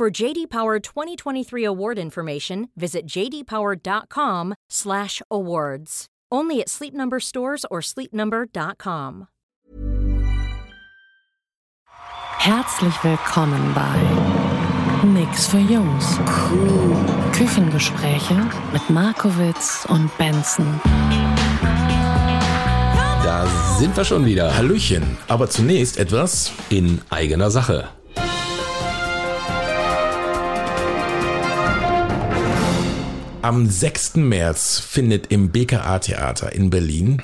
For JD Power 2023 award information, visit jdpower.com/awards. Only at Sleep Number stores or sleepnumber.com. Herzlich willkommen bei Nix für Jungs. Küchengespräche mit Markowitz und Benson. Da sind wir schon wieder. Hallöchen, aber zunächst etwas. In eigener Sache. Am 6. März findet im BKA Theater in Berlin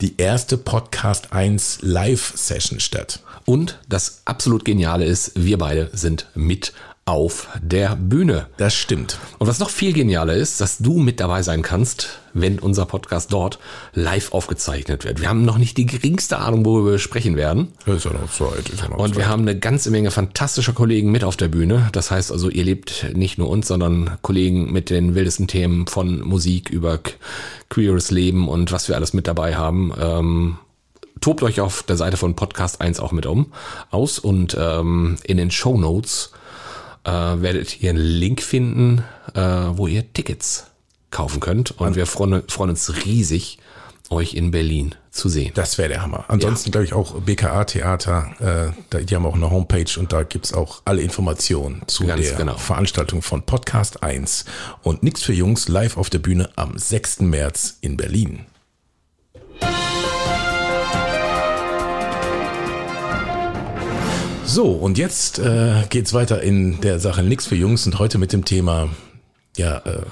die erste Podcast 1 Live Session statt. Und das absolut Geniale ist, wir beide sind mit auf der Bühne. Das stimmt. Und was noch viel genialer ist, dass du mit dabei sein kannst, wenn unser Podcast dort live aufgezeichnet wird. Wir haben noch nicht die geringste Ahnung, worüber wir sprechen werden. Ist ja noch Zeit. Ist ja noch Und Zeit. wir haben eine ganze Menge fantastischer Kollegen mit auf der Bühne. Das heißt also, ihr lebt nicht nur uns, sondern Kollegen mit den wildesten Themen von Musik über queeres Leben und was wir alles mit dabei haben. Ähm, tobt euch auf der Seite von Podcast 1 auch mit um aus und ähm, in den Show Notes äh, werdet ihr einen Link finden, äh, wo ihr Tickets kaufen könnt. Und wir freuen, freuen uns riesig, euch in Berlin zu sehen. Das wäre der Hammer. Ansonsten glaube ich auch BKA Theater, äh, die haben auch eine Homepage und da gibt's auch alle Informationen zu Ganz der genau. Veranstaltung von Podcast 1 und Nix für Jungs live auf der Bühne am 6. März in Berlin. So, und jetzt äh, geht's weiter in der Sache Nix für Jungs und heute mit dem Thema, ja, äh,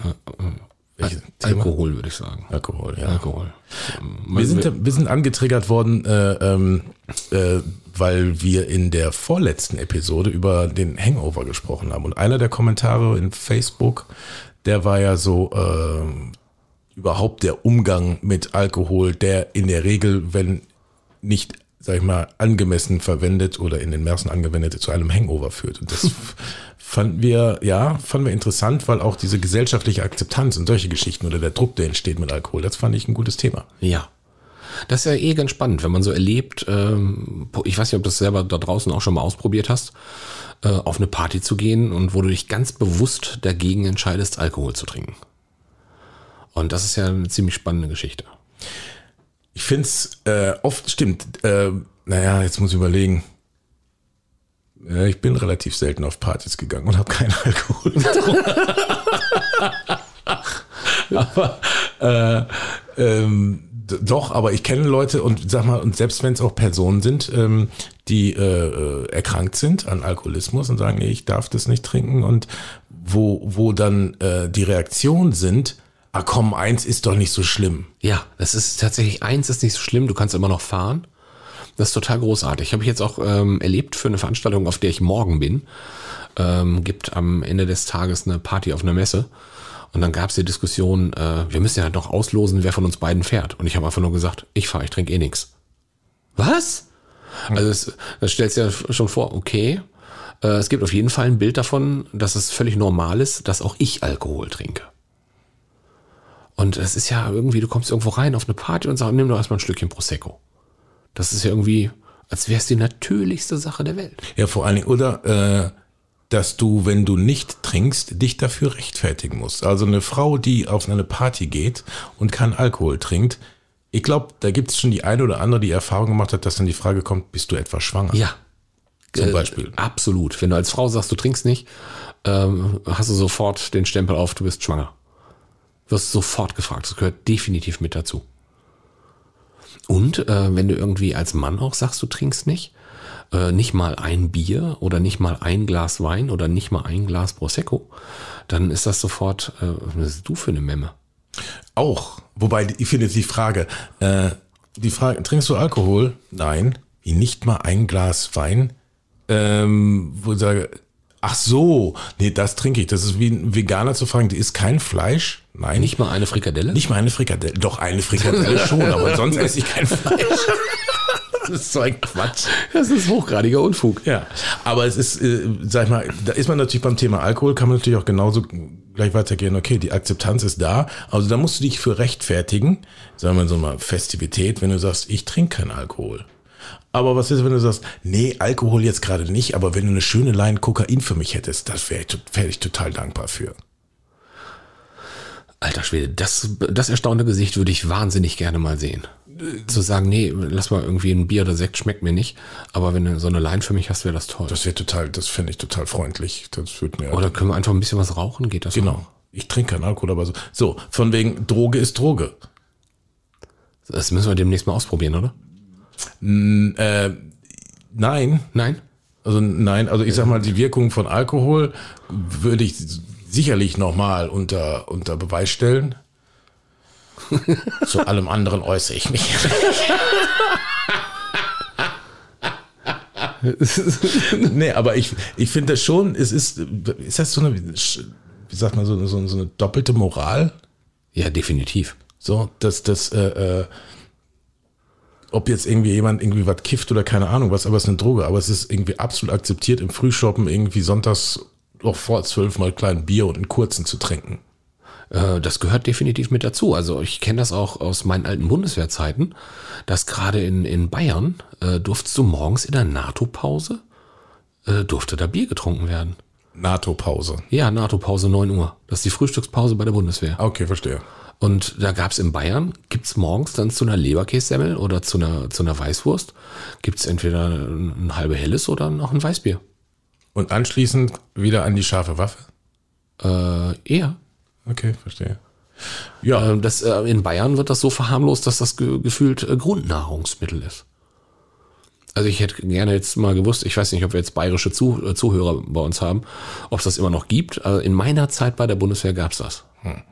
welches Thema? Alkohol, würde ich sagen. Alkohol, ja. Alkohol. Wir sind, wir sind angetriggert worden, äh, ähm, äh, weil wir in der vorletzten Episode über den Hangover gesprochen haben. Und einer der Kommentare in Facebook, der war ja so äh, überhaupt der Umgang mit Alkohol, der in der Regel, wenn nicht, sag ich mal, angemessen verwendet oder in den Märzen angewendet, zu einem Hangover führt. Und das fanden wir, ja, fanden wir interessant, weil auch diese gesellschaftliche Akzeptanz und solche Geschichten oder der Druck, der entsteht mit Alkohol, das fand ich ein gutes Thema. Ja. Das ist ja eh ganz spannend, wenn man so erlebt, ähm, ich weiß nicht, ob du das selber da draußen auch schon mal ausprobiert hast, äh, auf eine Party zu gehen und wo du dich ganz bewusst dagegen entscheidest, Alkohol zu trinken. Und das ist ja eine ziemlich spannende Geschichte. Ich finde es äh, oft, stimmt, äh, naja, jetzt muss ich überlegen. Ja, ich bin relativ selten auf Partys gegangen und habe keinen Alkohol getrunken. aber äh, ähm, doch, aber ich kenne Leute und sag mal, und selbst wenn es auch Personen sind, ähm, die äh, äh, erkrankt sind an Alkoholismus und sagen, nee, ich darf das nicht trinken und wo, wo dann äh, die Reaktionen sind, ah komm, eins ist doch nicht so schlimm. Ja, das ist tatsächlich eins ist nicht so schlimm, du kannst immer noch fahren. Das ist total großartig. Habe ich jetzt auch ähm, erlebt für eine Veranstaltung, auf der ich morgen bin. Ähm, gibt am Ende des Tages eine Party auf einer Messe. Und dann gab es die Diskussion, äh, wir müssen ja noch auslosen, wer von uns beiden fährt. Und ich habe einfach nur gesagt, ich fahre, ich trinke eh nix. Was? Also es, das stellst du ja schon vor, okay. Äh, es gibt auf jeden Fall ein Bild davon, dass es völlig normal ist, dass auch ich Alkohol trinke. Und es ist ja irgendwie, du kommst irgendwo rein auf eine Party und sagst, nimm doch erstmal ein Stückchen Prosecco. Das ist ja irgendwie, als wäre es die natürlichste Sache der Welt. Ja, vor allen Dingen, oder äh, dass du, wenn du nicht trinkst, dich dafür rechtfertigen musst. Also eine Frau, die auf eine Party geht und keinen Alkohol trinkt, ich glaube, da gibt es schon die eine oder andere, die Erfahrung gemacht hat, dass dann die Frage kommt, bist du etwa schwanger? Ja. Zum Äh, Beispiel. Absolut. Wenn du als Frau sagst, du trinkst nicht, ähm, hast du sofort den Stempel auf, du bist schwanger. Wirst sofort gefragt. Das gehört definitiv mit dazu. Und äh, wenn du irgendwie als Mann auch sagst, du trinkst nicht, äh, nicht mal ein Bier oder nicht mal ein Glas Wein oder nicht mal ein Glas Prosecco, dann ist das sofort, äh, was bist du für eine Memme? Auch. Wobei, ich finde jetzt die Frage, äh, die Frage, trinkst du Alkohol? Nein. Wie nicht mal ein Glas Wein? Ähm, wo ich sage, Ach so, nee, das trinke ich. Das ist wie ein Veganer zu fragen, die isst kein Fleisch? Nein. Nicht mal eine Frikadelle? Nicht mal eine Frikadelle. Doch, eine Frikadelle schon, aber sonst esse ich kein Fleisch. Das ist so ein Quatsch. Das ist hochgradiger Unfug. Ja, aber es ist, äh, sag ich mal, da ist man natürlich beim Thema Alkohol, kann man natürlich auch genauso gleich weitergehen. Okay, die Akzeptanz ist da. Also da musst du dich für rechtfertigen, sagen wir so mal Festivität, wenn du sagst, ich trinke keinen Alkohol. Aber was ist, wenn du sagst, nee, Alkohol jetzt gerade nicht, aber wenn du eine schöne Line Kokain für mich hättest, das wäre wär ich total dankbar für. Alter Schwede, das, das erstaunte Gesicht würde ich wahnsinnig gerne mal sehen. Zu sagen, nee, lass mal irgendwie ein Bier oder Sekt schmeckt mir nicht, aber wenn du so eine Line für mich hast, wäre das toll. Das wäre total, das fände ich total freundlich. Das würde mir. Oder können wir einfach ein bisschen was rauchen? Geht das? Genau. Auch? Ich trinke keinen Alkohol, aber so. So, von wegen Droge ist Droge. Das müssen wir demnächst mal ausprobieren, oder? Äh, nein. Nein? Also nein, also ich sag mal, die Wirkung von Alkohol würde ich sicherlich nochmal unter, unter Beweis stellen. Zu allem anderen äußere ich mich. nee, aber ich, ich finde das schon, es ist, ist das so eine, wie sagt man, so, so, so eine doppelte Moral? Ja, definitiv. So, dass das, äh, äh, ob jetzt irgendwie jemand irgendwie was kifft oder keine Ahnung was, aber es ist eine Droge, aber es ist irgendwie absolut akzeptiert, im Frühshoppen irgendwie sonntags noch vor zwölf mal kleinen Bier und einen kurzen zu trinken. Äh, das gehört definitiv mit dazu. Also ich kenne das auch aus meinen alten Bundeswehrzeiten, dass gerade in, in Bayern äh, durftest du morgens in der NATO-Pause, äh, durfte da Bier getrunken werden. NATO-Pause. Ja, NATO-Pause 9 Uhr. Das ist die Frühstückspause bei der Bundeswehr. Okay, verstehe. Und da gab's in Bayern, gibt's morgens dann zu einer Leberkässemmel oder zu einer, zu einer Weißwurst, gibt's entweder ein, ein halbe Helles oder noch ein Weißbier. Und anschließend wieder an die scharfe Waffe? Äh, eher. Okay, verstehe. Ja. Äh, das, äh, in Bayern wird das so verharmlost, dass das ge gefühlt äh, Grundnahrungsmittel ist. Also ich hätte gerne jetzt mal gewusst, ich weiß nicht, ob wir jetzt bayerische Zu äh, Zuhörer bei uns haben, ob es das immer noch gibt. Also in meiner Zeit bei der Bundeswehr gab's das. Hm.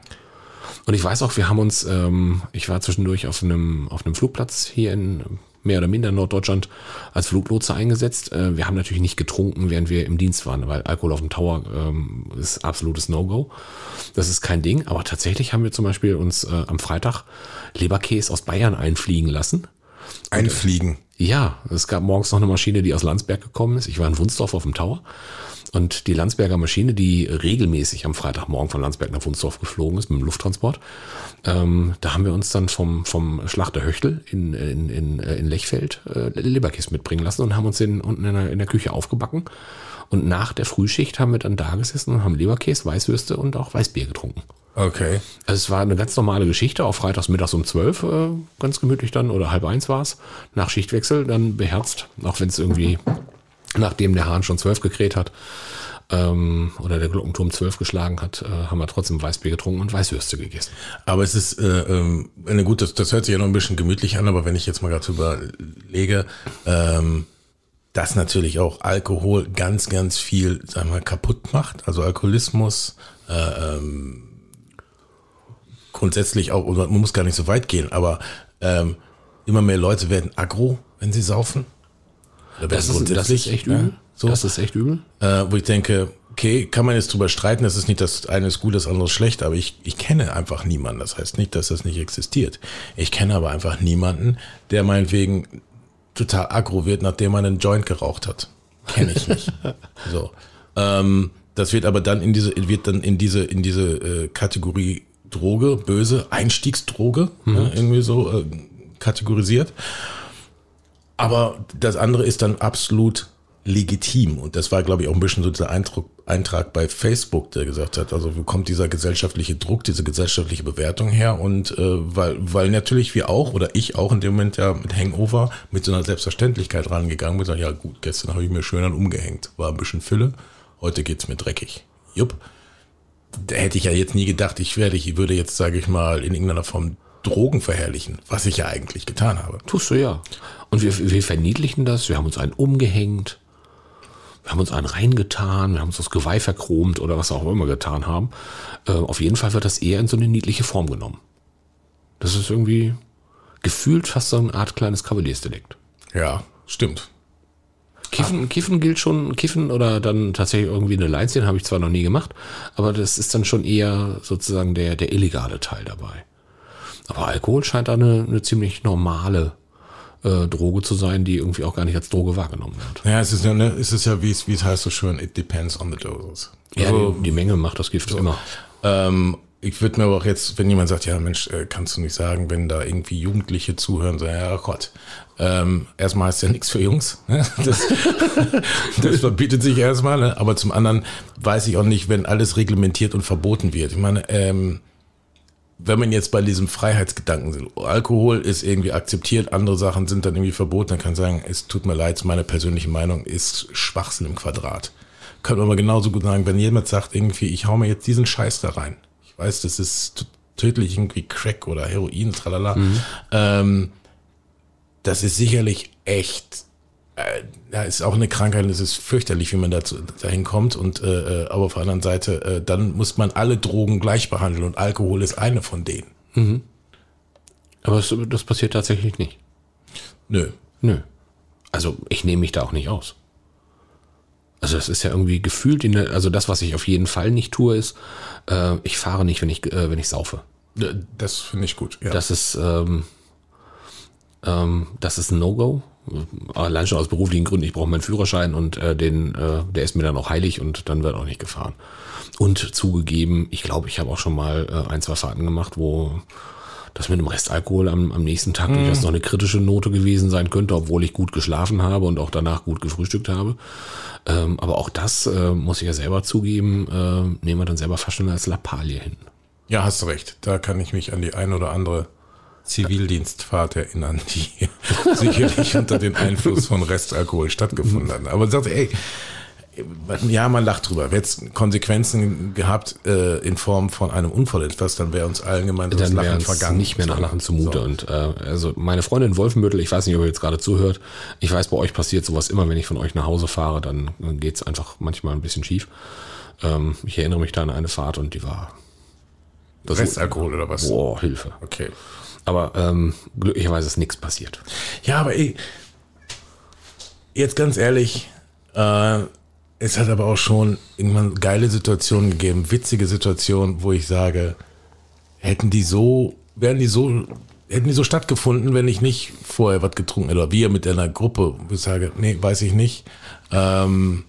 Und ich weiß auch, wir haben uns, ähm, ich war zwischendurch auf einem, auf einem Flugplatz hier in mehr oder minder Norddeutschland als Fluglotse eingesetzt. Äh, wir haben natürlich nicht getrunken, während wir im Dienst waren, weil Alkohol auf dem Tower ähm, ist absolutes No-Go. Das ist kein Ding. Aber tatsächlich haben wir zum Beispiel uns äh, am Freitag Leberkäse aus Bayern einfliegen lassen. Einfliegen? Ja, es gab morgens noch eine Maschine, die aus Landsberg gekommen ist. Ich war in Wunsdorf auf dem Tower. Und die Landsberger Maschine, die regelmäßig am Freitagmorgen von Landsberg nach Wunsdorf geflogen ist mit dem Lufttransport, ähm, da haben wir uns dann vom, vom Schlachter Höchtel in, in, in, in Lechfeld äh, Leberkäse mitbringen lassen und haben uns den unten in der, in der Küche aufgebacken. Und nach der Frühschicht haben wir dann da gesessen und haben Leberkäse, Weißwürste und auch Weißbier getrunken. Okay. Also es war eine ganz normale Geschichte, auch freitags mittags um zwölf, äh, ganz gemütlich dann, oder halb eins war es, nach Schichtwechsel, dann beherzt, auch wenn es irgendwie nachdem der Hahn schon zwölf gekräht hat ähm, oder der Glockenturm zwölf geschlagen hat, äh, haben wir trotzdem Weißbier getrunken und Weißwürste gegessen. Aber es ist, äh, ähm, eine gut, das, das hört sich ja noch ein bisschen gemütlich an, aber wenn ich jetzt mal gerade überlege, ähm, dass natürlich auch Alkohol ganz, ganz viel, sagen wir mal, kaputt macht. Also Alkoholismus, äh, ähm, grundsätzlich auch, man muss gar nicht so weit gehen, aber ähm, immer mehr Leute werden aggro, wenn sie saufen. Das ist, das ist echt übel. So. Das ist echt übel. Äh, wo ich denke, okay, kann man jetzt drüber streiten, das ist nicht das eine ist gut, das andere ist schlecht, aber ich, ich kenne einfach niemanden. Das heißt nicht, dass das nicht existiert. Ich kenne aber einfach niemanden, der meinetwegen total aggro wird, nachdem man einen Joint geraucht hat. Kenne ich nicht. so. Ähm, das wird aber dann in diese, wird dann in diese, in diese äh, Kategorie Droge, böse, Einstiegsdroge, mhm. ja, irgendwie so äh, kategorisiert. Aber das andere ist dann absolut legitim. Und das war, glaube ich, auch ein bisschen so dieser Eindruck, Eintrag bei Facebook, der gesagt hat, also wo kommt dieser gesellschaftliche Druck, diese gesellschaftliche Bewertung her? Und äh, weil, weil natürlich wir auch oder ich auch in dem Moment ja mit Hangover mit so einer Selbstverständlichkeit rangegangen bin, sagen, ja gut, gestern habe ich mir schön an umgehängt, war ein bisschen Fülle, heute geht's mir dreckig. Jupp. Da hätte ich ja jetzt nie gedacht, ich werde, ich würde jetzt, sage ich mal, in irgendeiner Form Drogen verherrlichen, was ich ja eigentlich getan habe. Tust du ja. Und wir, wir verniedlichen das, wir haben uns einen umgehängt, wir haben uns einen reingetan, wir haben uns das Geweih verchromt oder was auch immer getan haben. Äh, auf jeden Fall wird das eher in so eine niedliche Form genommen. Das ist irgendwie gefühlt fast so eine Art kleines Kavaliersdelikt. Ja, stimmt. Kiffen, Kiffen gilt schon, Kiffen oder dann tatsächlich irgendwie eine Leinzchen habe ich zwar noch nie gemacht, aber das ist dann schon eher sozusagen der, der illegale Teil dabei. Aber Alkohol scheint da eine, eine ziemlich normale äh, Droge zu sein, die irgendwie auch gar nicht als Droge wahrgenommen wird. Ja, es ist ja, ne, es ist ja wie es, wie es heißt so schön, it depends on the doses. Ja, Also, die, die Menge macht das Gift immer. ähm, ich würde mir aber auch jetzt, wenn jemand sagt, ja Mensch, äh, kannst du nicht sagen, wenn da irgendwie Jugendliche zuhören, so, ja Gott, ähm, erstmal heißt ja nichts für Jungs. ne? Das, das verbietet sich erstmal, ne? aber zum anderen weiß ich auch nicht, wenn alles reglementiert und verboten wird. Ich meine, ähm, wenn man jetzt bei diesem Freiheitsgedanken sind, Alkohol ist irgendwie akzeptiert, andere Sachen sind dann irgendwie verboten, dann kann ich sagen, es tut mir leid, meine persönliche Meinung ist Schwachsinn im Quadrat. Könnte man aber genauso gut sagen, wenn jemand sagt irgendwie, ich hau mir jetzt diesen Scheiß da rein. Weiß, das ist tödlich irgendwie Crack oder Heroin, tralala. Ähm, das ist sicherlich echt, äh, ja, ist auch eine Krankheit, es ist fürchterlich, wie man dazu, dahin kommt. Und äh, äh, aber auf der anderen Seite, äh, dann muss man alle Drogen gleich behandeln und Alkohol ist eine von denen. Aber das, das passiert tatsächlich nicht. Nö. Nö. Also ich nehme mich da auch nicht aus. Also das ist ja irgendwie gefühlt, in der, also das, was ich auf jeden Fall nicht tue, ist, äh, ich fahre nicht, wenn ich, äh, wenn ich saufe. Das finde ich gut. Ja. Das ist, ähm, ähm, das ist ein No-Go. Allein schon aus beruflichen Gründen. Ich brauche meinen Führerschein und äh, den, äh, der ist mir dann auch heilig und dann wird auch nicht gefahren. Und zugegeben, ich glaube, ich habe auch schon mal äh, ein, zwei Fahrten gemacht, wo das mit dem Restalkohol am, am nächsten Tag durchaus noch eine kritische Note gewesen sein könnte, obwohl ich gut geschlafen habe und auch danach gut gefrühstückt habe. Ähm, aber auch das äh, muss ich ja selber zugeben, äh, nehmen wir dann selber fast schon als Lappalie hin. ja, hast du recht. Da kann ich mich an die ein oder andere Zivildienstfahrt erinnern, die sicherlich unter den Einfluss von Restalkohol stattgefunden hat. Aber sagte, ey, ja, man lacht drüber. Wäre jetzt Konsequenzen gehabt äh, in Form von einem Unfall etwas, dann wäre uns allen gemeinsam das Lachen vergangen. nicht mehr nach Lachen zumute. So. Und äh, also meine Freundin Wolfenbüttel, ich weiß nicht, ob ihr jetzt gerade zuhört, ich weiß, bei euch passiert sowas immer, wenn ich von euch nach Hause fahre, dann geht es einfach manchmal ein bisschen schief. Ähm, ich erinnere mich da an eine Fahrt und die war... Das Restalkohol oder was? Boah, Hilfe. Okay. Aber ähm, glücklicherweise ist nichts passiert. Ja, aber ey, jetzt ganz ehrlich, äh, es hat aber auch schon irgendwann geile Situationen gegeben, witzige Situationen, wo ich sage, hätten die so, wären die so, hätten die so stattgefunden, wenn ich nicht vorher was getrunken hätte, oder wir mit einer Gruppe, wo ich sage, nee, weiß ich nicht. Ähm,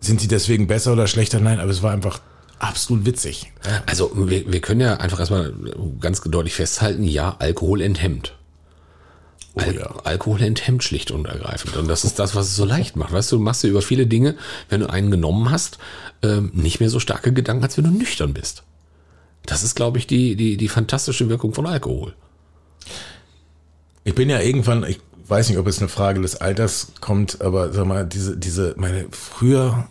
sind sie deswegen besser oder schlechter? Nein, aber es war einfach absolut witzig. Also wir, wir können ja einfach erstmal ganz deutlich festhalten, ja, Alkohol enthemmt. Al ja. Alkohol enthemmt schlicht und ergreifend. Und das ist das, was es so leicht macht. Weißt du, du machst dir über viele Dinge, wenn du einen genommen hast, ähm, nicht mehr so starke Gedanken, als wenn du nüchtern bist. Das ist, glaube ich, die, die, die fantastische Wirkung von Alkohol. Ich bin ja irgendwann, ich weiß nicht, ob es eine Frage des Alters kommt, aber sag mal, diese, diese, meine, früher,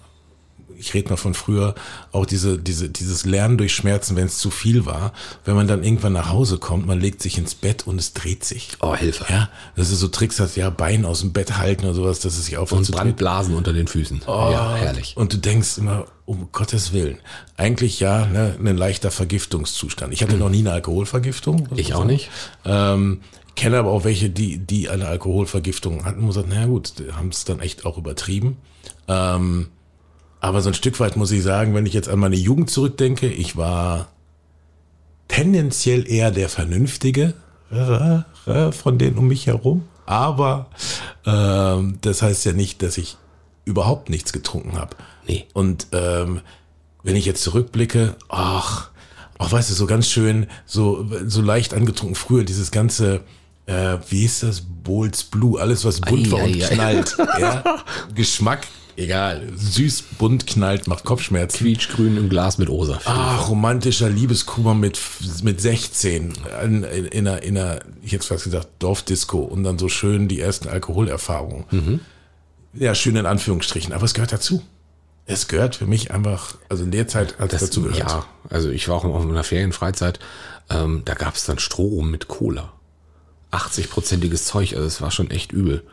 ich rede mal von früher, auch diese, diese, dieses Lernen durch Schmerzen, wenn es zu viel war, wenn man dann irgendwann nach Hause kommt, man legt sich ins Bett und es dreht sich. Oh, Hilfe. Ja, das ist so Tricks, dass ja Bein aus dem Bett halten oder sowas, dass es sich aufhört Und. Brandblasen unter den Füßen. Oh, Ja, herrlich. Und du denkst immer, um Gottes Willen. Eigentlich ja, ne, ein leichter Vergiftungszustand. Ich hatte noch nie eine Alkoholvergiftung. Mhm. Ich auch nicht. Ähm, kenne aber auch welche, die, die eine Alkoholvergiftung hatten und sagt, na gut, haben es dann echt auch übertrieben. Ähm, aber so ein Stück weit muss ich sagen, wenn ich jetzt an meine Jugend zurückdenke, ich war tendenziell eher der Vernünftige äh, äh, von denen um mich herum. Aber ähm, das heißt ja nicht, dass ich überhaupt nichts getrunken habe. Nee. Und ähm, wenn ich jetzt zurückblicke, ach, auch weißt du, so ganz schön, so, so leicht angetrunken früher, dieses ganze, äh, wie ist das? Bowls Blue, alles was bunt Ei, war und ei, ei. knallt. ja? Geschmack, egal, süß, bunt, knallt, macht Kopfschmerzen. Quietschgrün im Glas mit Rosa. Ah, romantischer Liebeskummer mit, mit 16 in, in, in, einer, in einer, ich hätte fast gesagt, Dorfdisco und dann so schön die ersten Alkoholerfahrungen. Ja, schön in Anführungsstrichen, aber es gehört dazu. Es gehört für mich einfach, also in der Zeit hat es dazu gehört. ja, also ich war auch auf einer Ferienfreizeit, ähm, da gab es dann Strom mit Cola. 80-prozentiges Zeug, also es war schon echt übel.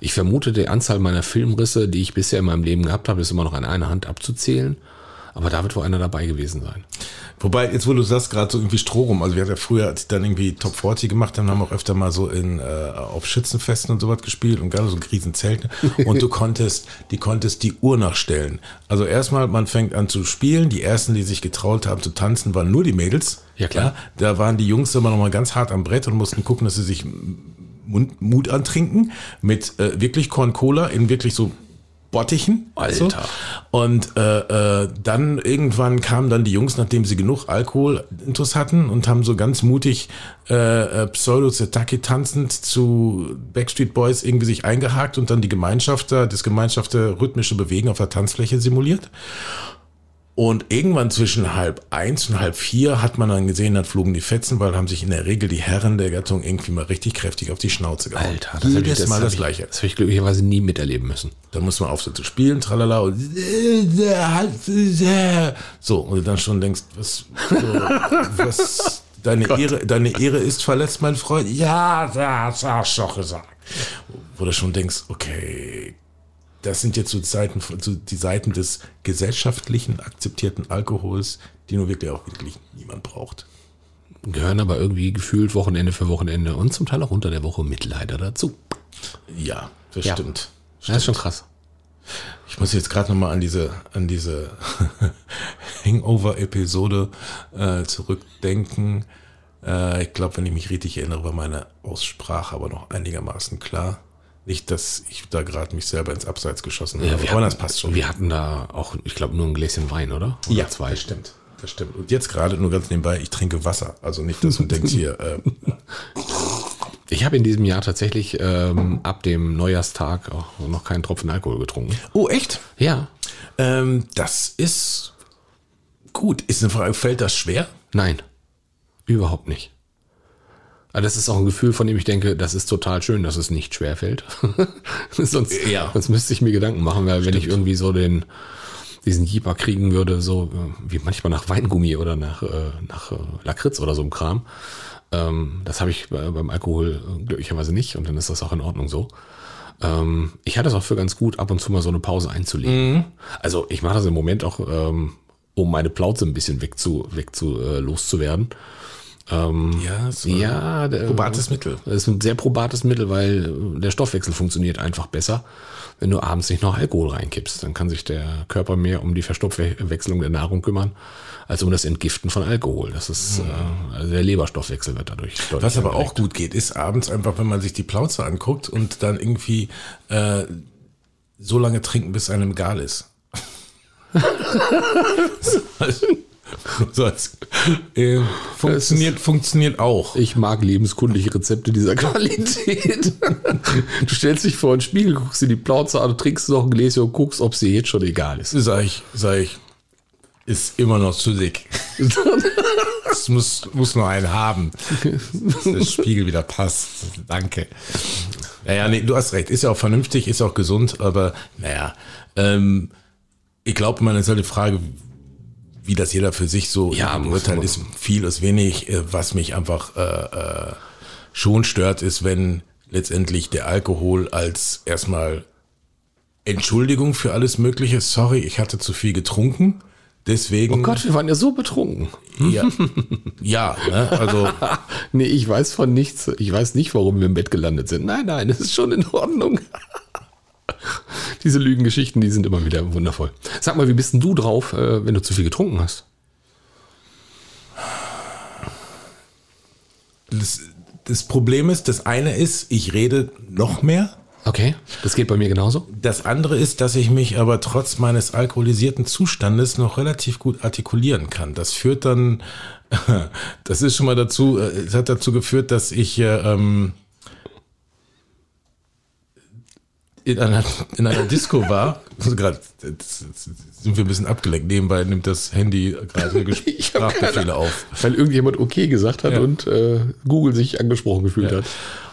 Ich vermute, die Anzahl meiner Filmrisse, die ich bisher in meinem Leben gehabt habe, ist immer noch an einer Hand abzuzählen. Aber da wird wohl einer dabei gewesen sein. Wobei, jetzt wo du sagst, gerade so irgendwie Strohrum, also wir hatten ja früher, als ich dann irgendwie Top 40 gemacht haben, haben wir auch öfter mal so in, äh, auf Schützenfesten und sowas gespielt und gerade so Riesenzelte. Und du konntest, die konntest die Uhr nachstellen. Also erstmal, man fängt an zu spielen. Die ersten, die sich getraut haben zu tanzen, waren nur die Mädels. Ja, klar. da waren die Jungs immer noch mal ganz hart am Brett und mussten gucken, dass sie sich Mund, Mut antrinken mit äh, wirklich Korn Cola in wirklich so Bottichen. Alter. So. Und äh, äh, dann irgendwann kamen dann die Jungs, nachdem sie genug Alkohol intus hatten und haben so ganz mutig äh, äh, pseudo zetaki tanzend zu Backstreet Boys irgendwie sich eingehakt und dann die Gemeinschaft, da, das Gemeinschafter rhythmische Bewegen auf der Tanzfläche simuliert. Und irgendwann zwischen halb eins und halb vier hat man dann gesehen, dann flogen die Fetzen, weil haben sich in der Regel die Herren der Gattung irgendwie mal richtig kräftig auf die Schnauze gehauen. Alter, das ich- Jedes das Mal das ich- Gleiche. Das habe ich glücklicherweise nie miterleben müssen. Da muss man aufhören zu spielen, tralala, und so, und du dann schon denkst, was, so, was deine Ehre, deine Ehre ist verletzt, mein Freund. Ja, das hast du doch gesagt. Wo du schon denkst, okay, das sind jetzt so Seiten, so die Seiten des gesellschaftlichen akzeptierten Alkohols, die nur wirklich auch wirklich niemand braucht. Gehören aber irgendwie gefühlt Wochenende für Wochenende und zum Teil auch unter der Woche mit leider dazu. Ja, das Ja. stimmt. Das ist schon krass. Ich muss jetzt gerade noch mal an diese, an diese Hangover-Episode äh, zurückdenken. Äh, ich glaube, wenn ich mich richtig erinnere, war meine Aussprache aber noch einigermaßen klar. Nicht, dass ich da gerade mich selber ins Abseits geschossen habe, wir aber hatten- das passt schon. Wir hatten da auch, ich glaube, nur ein Gläschen Wein, oder? oder ja, zwei. das stimmt. Das stimmt. Und jetzt gerade nur ganz nebenbei, ich trinke Wasser. Also nicht, dass du denkst hier, äh, Ich habe in diesem Jahr tatsächlich ähm, ab dem Neujahrstag auch noch keinen Tropfen Alkohol getrunken. oh echt? Ja. Ähm, das ist gut. Ist eine Frage, fällt das schwer? Nein. Überhaupt nicht. Aber das ist auch ein Gefühl, von dem ich denke, das ist total schön, dass es nicht schwer fällt. sonst, Ja. sonst müsste ich mir Gedanken machen, weil wenn ich irgendwie so den diesen Jeeper kriegen würde, so äh, wie manchmal nach Weingummi oder nach, äh, nach äh, Lakritz oder so einem Kram. Ähm, das habe ich bei, beim Alkohol glücklicherweise nicht und dann ist das auch in Ordnung so. Ähm, ich halte es auch für ganz gut, ab und zu mal so eine Pause einzulegen. Also ich mache das im Moment auch, ähm, um meine Plauze ein bisschen wegzu, wegzu äh, loszuwerden. Ja, so Ja, der, probates Mittel. Das ist ein sehr probates Mittel, weil der Stoffwechsel funktioniert einfach besser. Wenn du abends nicht noch Alkohol reinkippst, dann kann sich der Körper mehr um die Verstoffwechselung der Nahrung kümmern, als um das Entgiften von Alkohol. Das ist, äh, also der Leberstoffwechsel wird dadurch deutlich Was aber auch angeregt. gut geht, ist abends einfach, wenn man sich die Plauze anguckt und dann irgendwie äh, so lange trinken, bis einem egal ist. so als, äh, funktioniert, funktioniert auch. Ich mag lebenskundliche Rezepte dieser Qualität. du stellst dich vor einen Spiegel, guckst dir die Plauze an, trinkst noch ein Gläschen und guckst, ob sie jetzt schon egal ist. Sag ich, sag ich, ist immer noch zu dick. Es muss, muss nur einen haben, dass der Spiegel wieder passt. Danke. Naja, nee, du hast recht. Ist ja auch vernünftig, ist auch gesund, aber naja, ähm, ich glaube, man ist halt die Frage, wie das jeder für sich so Ja, beurteilt, ist viel, ist wenig. Äh, Was mich einfach äh, äh, schon stört, ist, wenn letztendlich der Alkohol als erstmal Entschuldigung für alles Mögliche. Sorry, ich hatte zu viel getrunken. Deswegen. Oh Gott, wir waren ja so betrunken. Ja, ja ne? also Nee, ich weiß von nichts. Ich weiß nicht, warum wir im Bett gelandet sind. Nein, nein, es ist schon in Ordnung. Diese Lügengeschichten, die sind immer wieder wundervoll. Sag mal, wie bist denn du drauf, äh, wenn du zu viel getrunken hast? das, das Problem ist, das eine ist, ich rede noch mehr. Okay, das geht bei mir genauso. Das andere ist, dass ich mich aber trotz meines alkoholisierten Zustandes noch relativ gut artikulieren kann. Das führt dann, das ist schon mal dazu, äh, es hat dazu geführt, dass ich äh, ähm, in einer, in einer Disco war. Also gerade jetzt sind wir ein bisschen abgelenkt. Nebenbei nimmt das Handy gerade Sprachbefehle auf. Weil irgendjemand okay gesagt hat Ja. und äh, Google sich angesprochen gefühlt hat.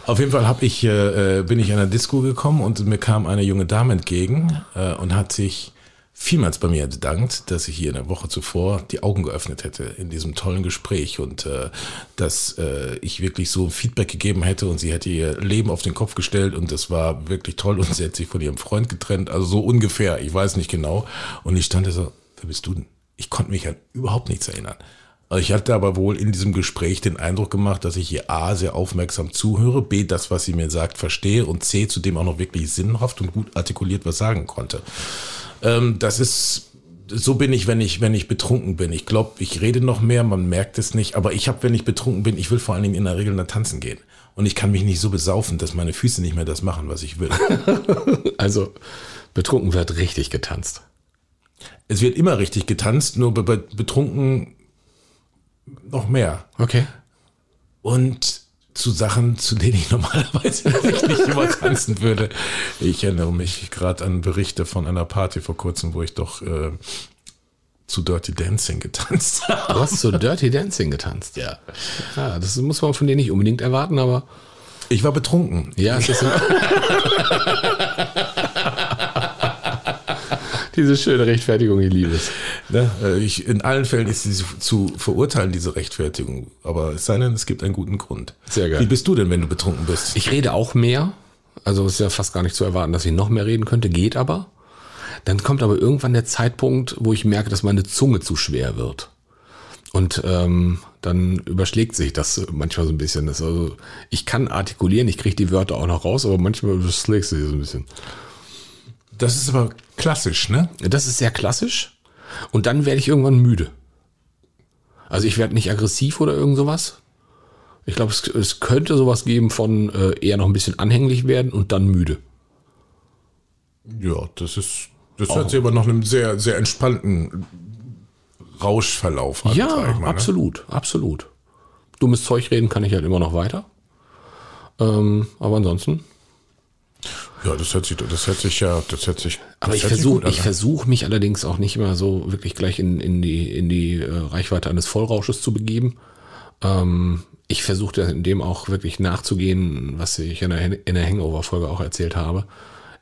Auf jeden Fall hab ich, äh, bin ich an einer Disco gekommen und mir kam eine junge Dame entgegen äh, und hat sich vielmals bei mir bedankt, dass ich hier in der Woche zuvor die Augen geöffnet hätte in diesem tollen Gespräch und äh, dass äh, ich wirklich so Feedback gegeben hätte und sie hätte ihr Leben auf den Kopf gestellt und das war wirklich toll und sie hat sich von ihrem Freund getrennt, also so ungefähr, ich weiß nicht genau. Und ich stand da so, wer bist du denn? Ich konnte mich an überhaupt nichts erinnern. Ich hatte aber wohl in diesem Gespräch den Eindruck gemacht, dass ich ihr A sehr aufmerksam zuhöre, B das, was sie mir sagt, verstehe und C zudem auch noch wirklich sinnhaft und gut artikuliert was sagen konnte. Ähm, das ist so bin ich, wenn ich, wenn ich betrunken bin. Ich glaube, ich rede noch mehr, man merkt es nicht, aber ich habe, wenn ich betrunken bin, ich will vor allen Dingen in der Regel dann tanzen gehen. Und ich kann mich nicht so besaufen, dass meine Füße nicht mehr das machen, was ich will. also betrunken wird richtig getanzt. Es wird immer richtig getanzt, nur bei betrunken noch mehr. Okay. Und zu Sachen, zu denen ich normalerweise nicht immer tanzen würde. Ich erinnere mich gerade an Berichte von einer Party vor kurzem, wo ich doch äh, zu Dirty Dancing getanzt habe. Du hast zu Dirty Dancing getanzt? Ja. Ja, das muss man von dir nicht unbedingt erwarten, aber. Ich war betrunken. Ja, es ist. Diese schöne Rechtfertigung, ich liebe es. Ne? Äh, ich, in allen Fällen ist sie zu verurteilen, diese Rechtfertigung. Aber es sei denn, es gibt einen guten Grund. Sehr geil. Wie bist du denn, wenn du betrunken bist? Ich rede auch mehr. Also ist ja fast gar nicht zu erwarten, dass ich noch mehr reden könnte. Geht aber. Dann kommt aber irgendwann der Zeitpunkt, wo ich merke, dass meine Zunge zu schwer wird. Und ähm, dann überschlägt sich das manchmal so ein bisschen. Das also, ich kann artikulieren, ich kriege die Wörter auch noch raus, aber manchmal überschlägt sich so ein bisschen. Das ist aber klassisch, ne? Das ist sehr klassisch. Und dann werde ich irgendwann müde. Also ich werde nicht aggressiv oder irgend sowas. Ich glaube, es, es, könnte sowas geben von äh, eher noch ein bisschen anhänglich werden und dann müde. Ja, das ist, das hört sich aber noch einem sehr, sehr entspannten Rauschverlauf an. Ja, mal, ne? absolut, absolut. Dummes Zeug reden kann ich halt immer noch weiter. Ähm, aber ansonsten ja, das hört sich, das hört sich ja, das hört sich. Aber ich versuche, ich versuche mich allerdings auch nicht immer so wirklich gleich in, in die, in die äh, Reichweite eines Vollrausches zu begeben. Ähm, ich versuche in dem auch wirklich nachzugehen, was ich in der, in der Hangover-Folge auch erzählt habe.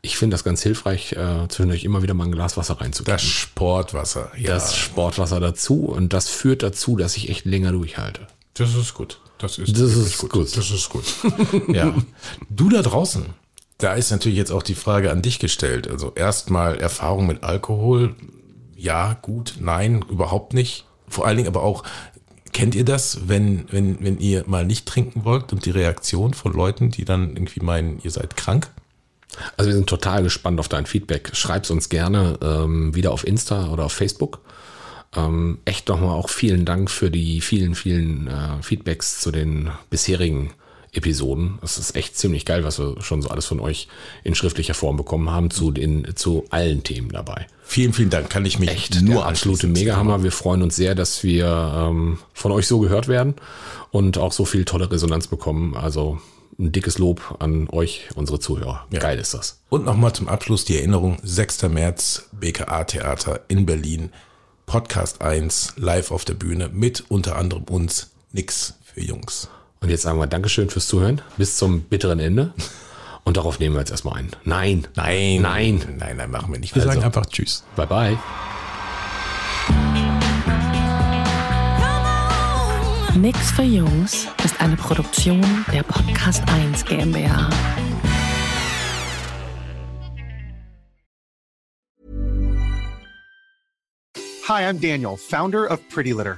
Ich finde das ganz hilfreich, äh, zwischendurch immer wieder mal ein Glas Wasser reinzugeben. Das Sportwasser, ja. Das Sportwasser dazu und das führt dazu, dass ich echt länger durchhalte. Das ist gut. Das ist, das ist gut. gut. Das ist gut. ja. Du da draußen, da ist natürlich jetzt auch die Frage an dich gestellt. Also erstmal Erfahrung mit Alkohol. Ja, gut, nein, überhaupt nicht. Vor allen Dingen aber auch, kennt ihr das, wenn, wenn, wenn ihr mal nicht trinken wollt und die Reaktion von Leuten, die dann irgendwie meinen, ihr seid krank? Also wir sind total gespannt auf dein Feedback. Schreib's uns gerne ähm, wieder auf Insta oder auf Facebook. Ähm, echt nochmal auch vielen Dank für die vielen, vielen äh, Feedbacks zu den bisherigen Episoden. Es ist echt ziemlich geil, was wir schon so alles von euch in schriftlicher Form bekommen haben zu den zu allen Themen dabei. Vielen, vielen Dank. Kann ich mich echt nur absolute Megahammer. Wir freuen uns sehr, dass wir ähm, von euch so gehört werden und auch so viel tolle Resonanz bekommen. Also ein dickes Lob an euch, unsere Zuhörer. Ja. Geil ist das. Und nochmal zum Abschluss die Erinnerung: 6. März, BKA Theater in Berlin. Podcast 1 live auf der Bühne mit unter anderem uns Nix für Jungs. Und jetzt sagen wir Dankeschön fürs Zuhören. Bis zum bitteren Ende. Und darauf nehmen wir jetzt erstmal ein. Nein. Nein. Nein. Nein, nein, machen wir nicht. Wir also, sagen einfach Tschüss. Bye, bye. Nix für Jungs ist eine Produktion der Podcast 1 GmbH. Hi, I'm Daniel, founder of Pretty Litter.